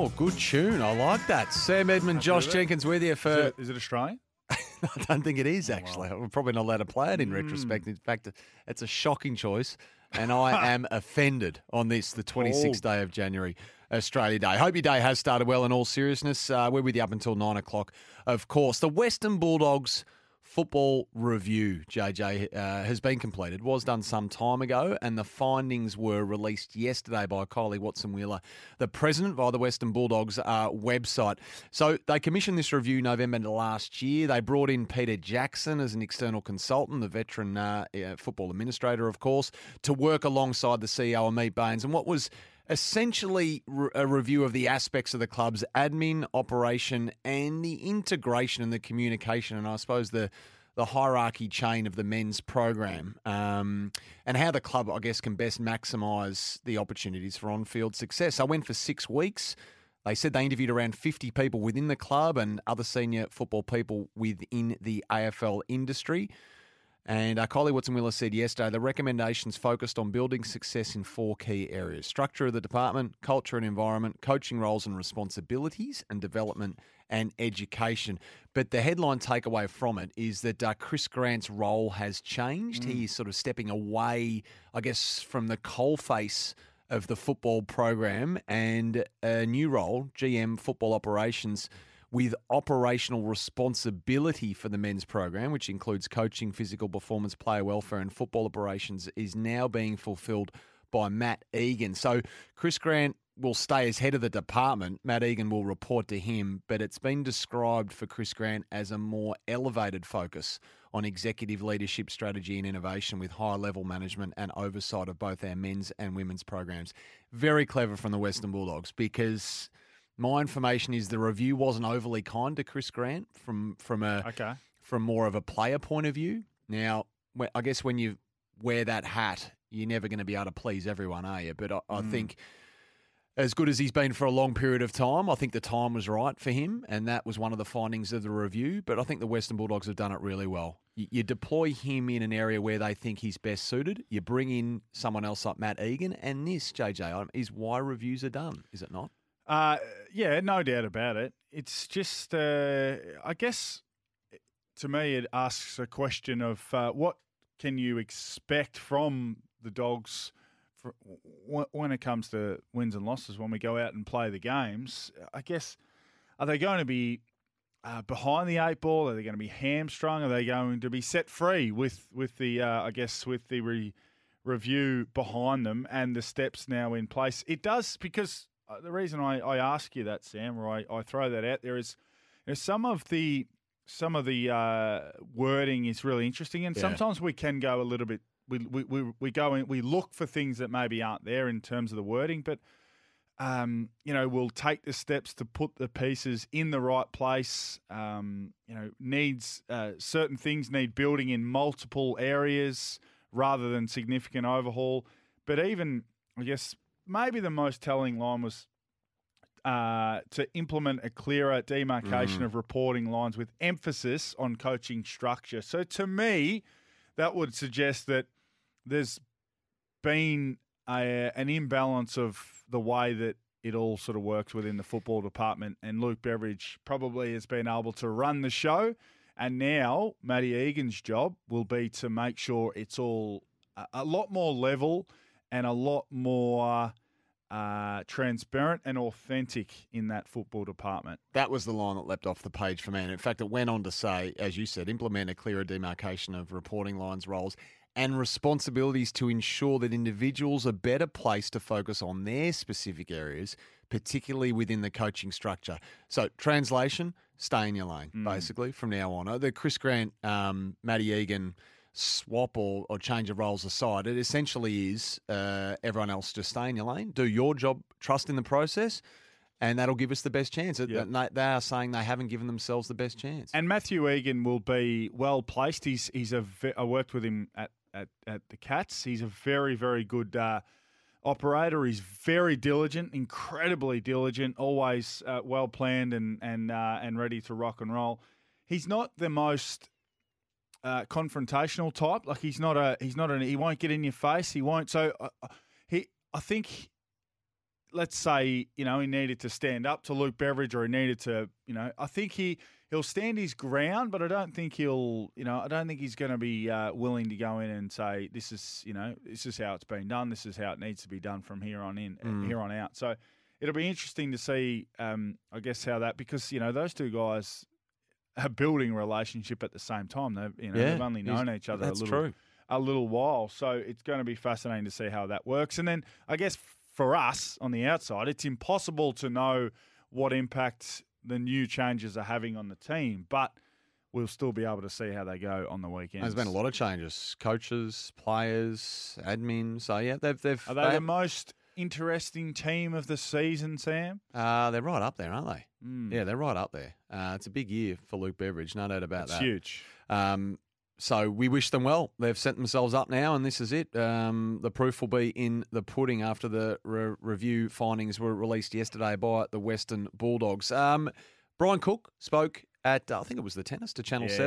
Oh, good tune. I like that. Sam Edmund, Josh. Jenkins with you for. Is it, is it Australian? I don't think it is actually. We're probably not allowed to play it in retrospect. In fact, it's a shocking choice, and I am offended on this, the 26th day of January, Australia Day. Hope your day has started well. In all seriousness, uh, we're with you up until nine o'clock, of course. The Western Bulldogs football review, JJ, uh, has been completed. Was done some time ago, and the findings were released yesterday by Kylie Watson Wheeler, the president via the Western Bulldogs uh, website. So they commissioned this review November last year. They brought in Peter Jackson as an external consultant, the veteran uh, uh, football administrator, of course, to work alongside the CEO Ameet Bains. And what was essentially re- a review of the aspects of the club's admin, operation, and the integration and the communication, and I suppose the the hierarchy chain of the men's program, um, and how the club, I guess, can best maximise the opportunities for on-field success. I went for six weeks. They said they interviewed around 50 people within the club and other senior football people within the AFL industry. And uh, Kylie Watson Wheeler said yesterday the recommendations focused on building success in four key areas structure of the department, culture and environment, coaching roles and responsibilities, and development and education. But the headline takeaway from it is that uh, Chris Grant's role has changed. Mm. He's sort of stepping away, I guess, from the coalface of the football program and a new role, GM football operations with operational responsibility for the men's program, which includes coaching, physical performance, player welfare, and football operations, is now being fulfilled by Matt Egan. So Chris Grant will stay as head of the department. Matt Egan will report to him, but it's been described for Chris Grant as a more elevated focus on executive leadership strategy and innovation with high level management and oversight of both our men's and women's programs. Very clever from the Western Bulldogs because my information is the review wasn't overly kind to Chris Grant from from a Okay. from more of a player point of view. Now, I guess when you wear that hat, you're never going to be able to please everyone, are you? But I, I Mm. think as good as he's been for a long period of time, I think the time was right for him, and that was one of the findings of the review. But I think the Western Bulldogs have done it really well. You, you deploy him in an area where they think he's best suited. You bring in someone else like Matt Egan, and this JJ um, is why reviews are done, is it not? Uh, yeah, no doubt about it. It's just, uh, I guess, to me, it asks a question of uh, what can you expect from the dogs for, when it comes to wins and losses when we go out and play the games. I guess, are they going to be uh, behind the eight ball? Are they going to be hamstrung? Are they going to be set free with with the, uh, I guess, with the re- review behind them and the steps now in place? It does because uh, the reason I, I ask you that, Sam, or I, I throw that out there is, you know, some of the some of the uh, wording is really interesting, and Yeah. sometimes we can go a little bit. We, we, we, we go in, we look for things that maybe aren't there in terms of the wording, but um, you know, we'll take the steps to put the pieces in the right place. Um, you know, needs uh, certain things need building in multiple areas rather than significant overhaul. But even, I guess, maybe the most telling line was uh, to implement a clearer demarcation Mm. of reporting lines with emphasis on coaching structure. So to me, that would suggest that there's been a, an imbalance of the way that it all sort of works within the football department. And Luke Beveridge probably has been able to run the show. And now Matty Egan's job will be to make sure it's all a, a lot more level and a lot more uh, transparent and authentic in that football department. That was the line that leapt off the page for me. And in fact, it went on to say, as you said, implement a clearer demarcation of reporting lines, roles, and responsibilities to ensure that individuals are better placed to focus on their specific areas, particularly within the coaching structure. So, translation, stay in your lane, basically, from now on. Uh, The Chris Grant, um, Matty Egan swap or, or change of roles aside, it essentially is uh, everyone else just stay in your lane, do your job, trust in the process, and that'll give us the best chance. Yep. They they are saying they haven't given themselves the best chance. And Matthew Egan will be well placed. He's he's a ve- I worked with him at, at, at the Cats. He's a very very good uh, operator. He's very diligent, incredibly diligent, always uh, well planned and and uh, and ready to rock and roll. He's not the most uh, confrontational type. Like he's not a he's not an he won't get in your face. He won't. So uh, he I think let's say you know he needed to stand up to Luke Beveridge or he needed to you know I think he he'll stand his ground, but I don't think he'll you know I don't think he's going to be uh, willing to go in and say this is you know this is how it's been done, this is how it needs to be done from here on in Mm. here on out. So it'll be interesting to see um, I guess how that because you know those two guys are building a relationship at the same time. They've you know Yeah, they've only known each other a little true. a little while. So it's going to be fascinating to see how that works. And then I guess for us on the outside, it's impossible to know what impact the new changes are having on the team, but we'll still be able to see how they go on the weekend. There's been a lot of changes: coaches, players, admin. So yeah, they've they've Are they the most interesting team of the season, Sam? uh, they're right up there, aren't they? Mm. Yeah, they're right up there. Uh, it's a big year for Luke Beveridge, no doubt about It's that. huge. Um, so we wish them well. They've set themselves up now, and this is it. Um, the proof will be in the pudding after the re- review findings were released yesterday by the Western Bulldogs. Um, Brian Cook spoke at, I think it was the tennis to Channel Yeah, 7.